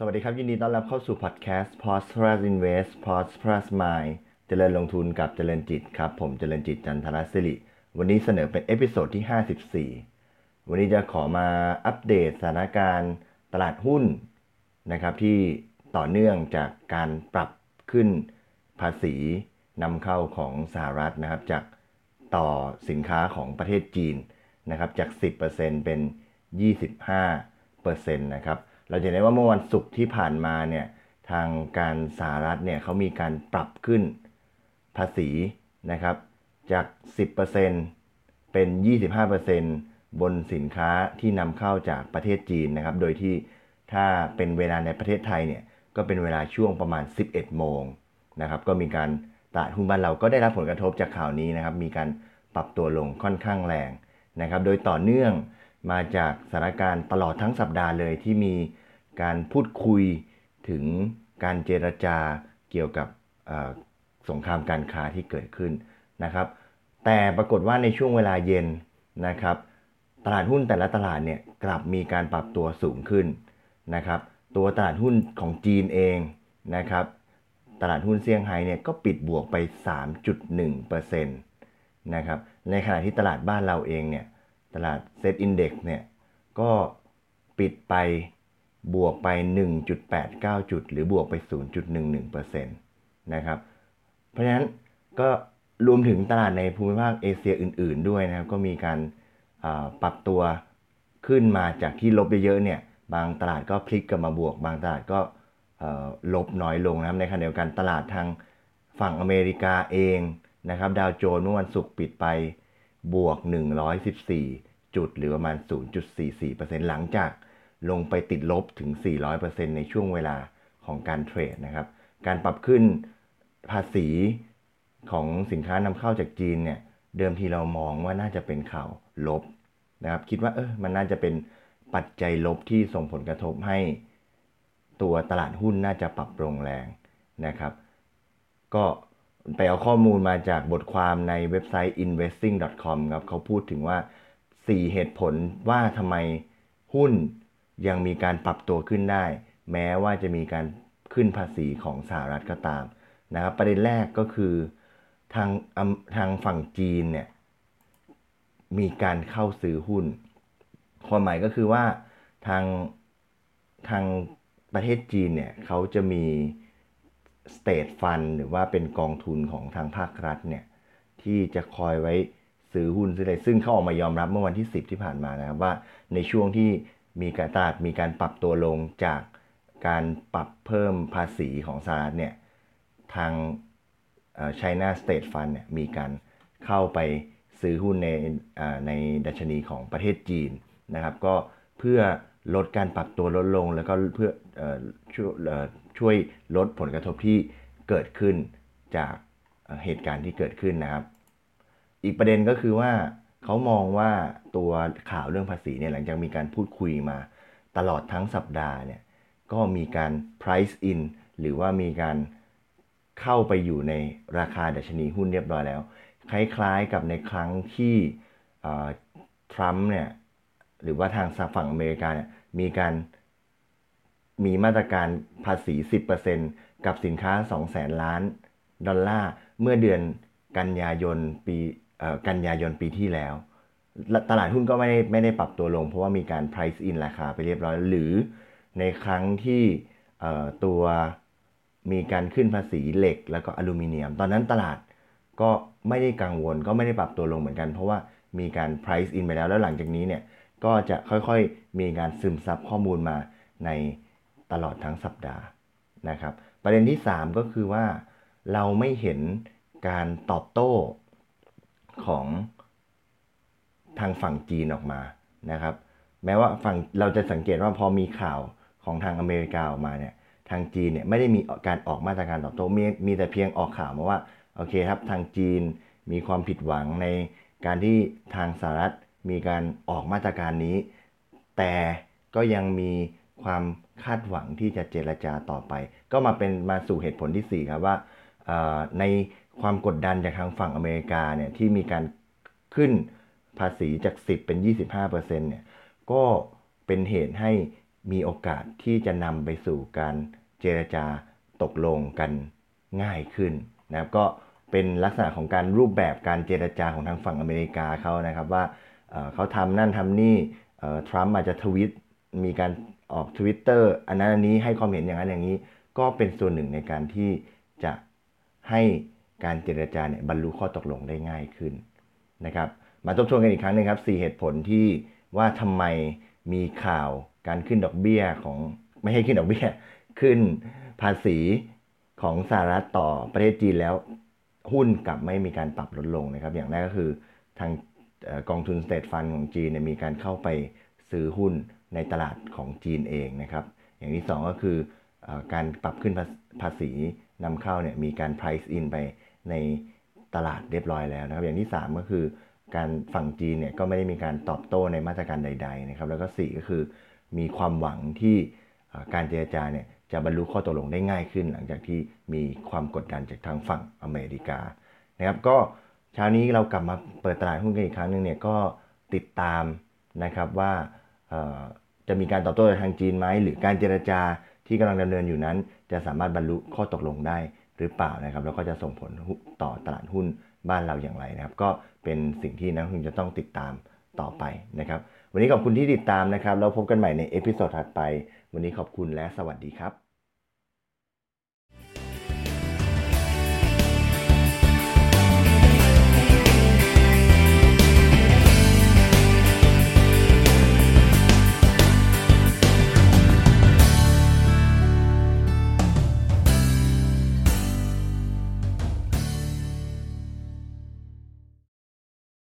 สวัสดีครับ ยินดีต้อนรับเข้าสู่พอดแคสต์ Prosperous Invest Prosperous Mind เจริญลงทุนกับเจริญจิตครับ ผมเจริญจิตจันทรศิริ วันนี้เสนอเป็น episode ที่ 54 วันนี้จะขอมาอัปเดตสถานการณ์ตลาดหุ้นนะครับที่ต่อเนื่องจากการปรับขึ้นภาษีนำเข้าของสหรัฐนะครับ จากต่อสินค้าของประเทศจีนนะครับจาก 10%เป็น 25%นะครับ เราจะเห็นได้ว่าเมื่อวันศุกร์ที่ผ่านมาเนี่ยทางการสหรัฐเนี่ยเขามีการปรับขึ้นภาษีนะครับจาก 10%เป็น 25%บนสินค้าที่นำเข้าจากประเทศจีนนะครับ โดยที่ถ้าเป็นเวลาในประเทศไทยเนี่ยก็เป็นเวลาช่วงประมาณ 11 โมงนะครับก็มีการตลาดหุ้นบ้านเราก็ได้รับผลกระทบจากข่าวนี้นะครับ มีการปรับตัวลงค่อนข้างแรงนะครับ โดยต่อเนื่อง มาจากสถานการณ์ตลอดทั้งสัปดาห์เลยที่มีการพูดคุยถึงการเจรจาเกี่ยวกับสงครามการค้าที่เกิดขึ้นนะครับ แต่ปรากฏว่าในช่วงเวลาเย็นนะครับ ตลาดหุ้นแต่ละตลาดเนี่ยกลับมีการปรับตัวสูงขึ้นนะครับ ตัวตลาดหุ้นของจีนเองนะครับ ตลาดหุ้นเซี่ยงไฮ้เนี่ยก็ปิดบวกไป 3.1%นะครับ ในขณะที่ตลาดบ้านเราเองเนี่ย ตลาดเซตอินเดี x เนี่ยก็ปิดไปบวกไป 1.89 จุด หรือบวกไป 0.11%นะครับ เพราะฉะนั้นก็รวมถึงตลาดในภูมิภาคเอเชียอื่น ๆ ด้วยนะครับ ก็มีการปรับตัวขึ้นมาจากที่ลบเยอะๆเนี่ยบางตลาดก็พลิกกลับมาบวก บางตลาดก็ลบน้อยลงนะครับในขณะเดียวกันตลาดทางฝั่งอเมริกาเองนะครับดาวโจนส์เมื่อวันศุกร์ปิดไป บวก 114 จุดหรือประมาณ 0.44%หลังจากลงไปติดลบถึง 400%ในช่วงเวลาของการเทรดนะครับ การปรับขึ้นภาษีของสินค้านำเข้าจากจีนเนี่ยเดิมทีเรามองว่าน่าจะเป็นข่าวลบนะครับ คิดว่าเออมันน่าจะเป็นปัจจัยลบที่ส่งผลกระทบให้ ตัวตลาดหุ้นน่าจะปรับลงแรงนะครับ ก็ ไปเอาข้อมูลมาจากบทความในเว็บไซต์ investing.com ครับเขาพูดถึงว่า 4 เหตุผลว่าทำไมหุ้นยังมีการปรับตัวขึ้นได้ แม้ว่าจะมีการขึ้นภาษีของสหรัฐก็ตามนะครับประเด็นแรกก็คือทางทางฝั่งจีนเนี่ยมีการเข้าซื้อหุ้น ความหมายก็คือว่าทางทางประเทศจีนเนี่ยเขาจะมี state fund หรือว่าเป็นกองทุนของทางภาครัฐเนี่ยที่จะคอยไว้ซื้อหุ้นซื้ออะไรซึ่งเขาออกมายอมรับเมื่อวันที่ 10 ที่ผ่านมานะครับว่าในช่วงที่มีการตลาดมีการปรับตัวลงจากการปรับเพิ่มภาษีของสหรัฐเนี่ยทาง China State Fund เนี่ยมีการเข้าไปซื้อหุ้นในในดัชนีของประเทศจีนนะครับ ก็เพื่อ ลดการปรับตัวลดลง แล้วก็เพื่อช่วยลดผลกระทบที่เกิดขึ้นจากเหตุการณ์ที่เกิดขึ้นนะครับ อีกประเด็นก็คือว่าเขามองว่าตัวข่าวเรื่องภาษีเนี่ยหลังจากมีการพูดคุยมาตลอดทั้งสัปดาห์เนี่ยก็มีการ price in หรือว่ามีการเข้าไปอยู่ในราคาดัชนีหุ้นเรียบร้อยแล้ว คล้ายๆกับในครั้งที่ทรัมป์เนี่ยหรือว่าทางฝั่งอเมริกาเนี่ย มีการมีมาตรการภาษี 10%กับสินค้า 2 0 0แสนล้าน ดอลลาร์ เมื่อเดือนกันยายนปีกันยายนปีที่แล้ว ตลาดหุ้นก็ไม่ได้ไม่ได้ปรับตัวลง เพราะว่ามีการ price in ราคาไปเรียบร้อย หรือในครั้งที่ตัวมีการขึ้นภาษีเหล็กแล้วก็อลูมิเนียม ตอนนั้นตลาดก็ไม่ได้กังวลก็ไม่ได้ปรับตัวลงเหมือนกัน เพราะว่ามีการ price in ไปแล้ว แล้วหลังจากนี้เนี่ย ก็จะค่อยๆมีการซึมซับข้อมูลมาในตลอดทั้งสัปดาห์นะครับ ประเด็นที่ 3 ก็คือว่าเราไม่เห็นการตอบโต้ของทางฝั่งจีนออกมานะครับ แม้ว่าฝั่งเราจะสังเกตว่าพอมีข่าวของทางอเมริกาออกมาเนี่ยทางจีนเนี่ยไม่ได้มีการออกมาตรการตอบโต้มีมีแต่เพียงออกข่าวมาว่าโอเคครับทางจีนมีความผิดหวังในการที่ทางสหรัฐ มีการออกมาตรการนี้ แต่ก็ยังมีความคาดหวังที่จะเจรจาต่อไป ก็มาเป็นมาสู่เหตุผลที่ 4 ครับว่าในความกดดันจากทางฝั่งอเมริกาเนี่ยที่มีการขึ้นภาษีจาก 10 เป็น 25%เนี่ยก็เป็นเหตุให้มีโอกาสที่จะนำไปสู่การเจรจาตกลงกันง่ายขึ้นนะครับก็เป็นลักษณะของการรูปแบบการเจรจาของทางฝั่งอเมริกาเขานะครับว่า เขาทำนั่นทำนี่ทรัมป์อาจจะทวิตมีการออกทวิตเตอร์อันนั้นอันนี้ให้ความเห็นอย่างนั้นอย่างนี้ ก็เป็นส่วนหนึ่งในการที่จะให้การเจรจาเนี่ยบรรลุข้อตกลงได้ง่ายขึ้นนะครับมาทบทวนกันอีกครั้งหนึงครับ4เหตุผลที่ว่าทำไมมีข่าวการขึ้นดอกเบี้ยของไม่ให้ขึ้นดอกเบี้ย ขึ้นภาษีของสหรัฐต่อประเทศจีนแล้วหุ้นกลับไม่มีการปรับลดลงนะครับ อย่างแรกก็คือทาง กองทุน State Fund ของจีนมีการเข้าไปซื้อหุ้นในตลาดของจีนเองนะครับ อย่างที่สองก็คืออการปรับขึ้นภาษีนำเข้าเนี่ยมีการ price in ไปในตลาดเรียบร้อยแล้วนะครับ อย่างที่สามก็คือการฝั่งจีนเนี่ยก็ไม่ได้มีการตอบโต้ในมาตรการใด ๆ นะครับ แล้วก็สี่ก็คือมีความหวังที่การเจรจาเนี่ยจะบรรลุข้อตกลงได้ง่ายขึ้น หลังจากที่มีความกดดันจากทางฝั่งอเมริกานะครับก็ เช้านี้เรากลับมาเปิดตลาดหุ้นกันอีกครั้งหนึ่งเนี่ยก็ติดตามนะครับว่าจะมีการตอบโต้ทางจีนไหมหรือการเจรจาที่กำลังดำเนินอยู่นั้น จะสามารถบรรลุข้อตกลงได้หรือเปล่านะครับ แล้วก็จะส่งผลต่อตลาดหุ้นบ้านเราอย่างไรนะครับ ก็เป็นสิ่งที่นักลงทุนจะต้องติดตามต่อไปนะครับ วันนี้ขอบคุณที่ติดตามนะครับแล้วพบกันใหม่ใน episode ถัดไป วันนี้ขอบคุณและสวัสดีครับ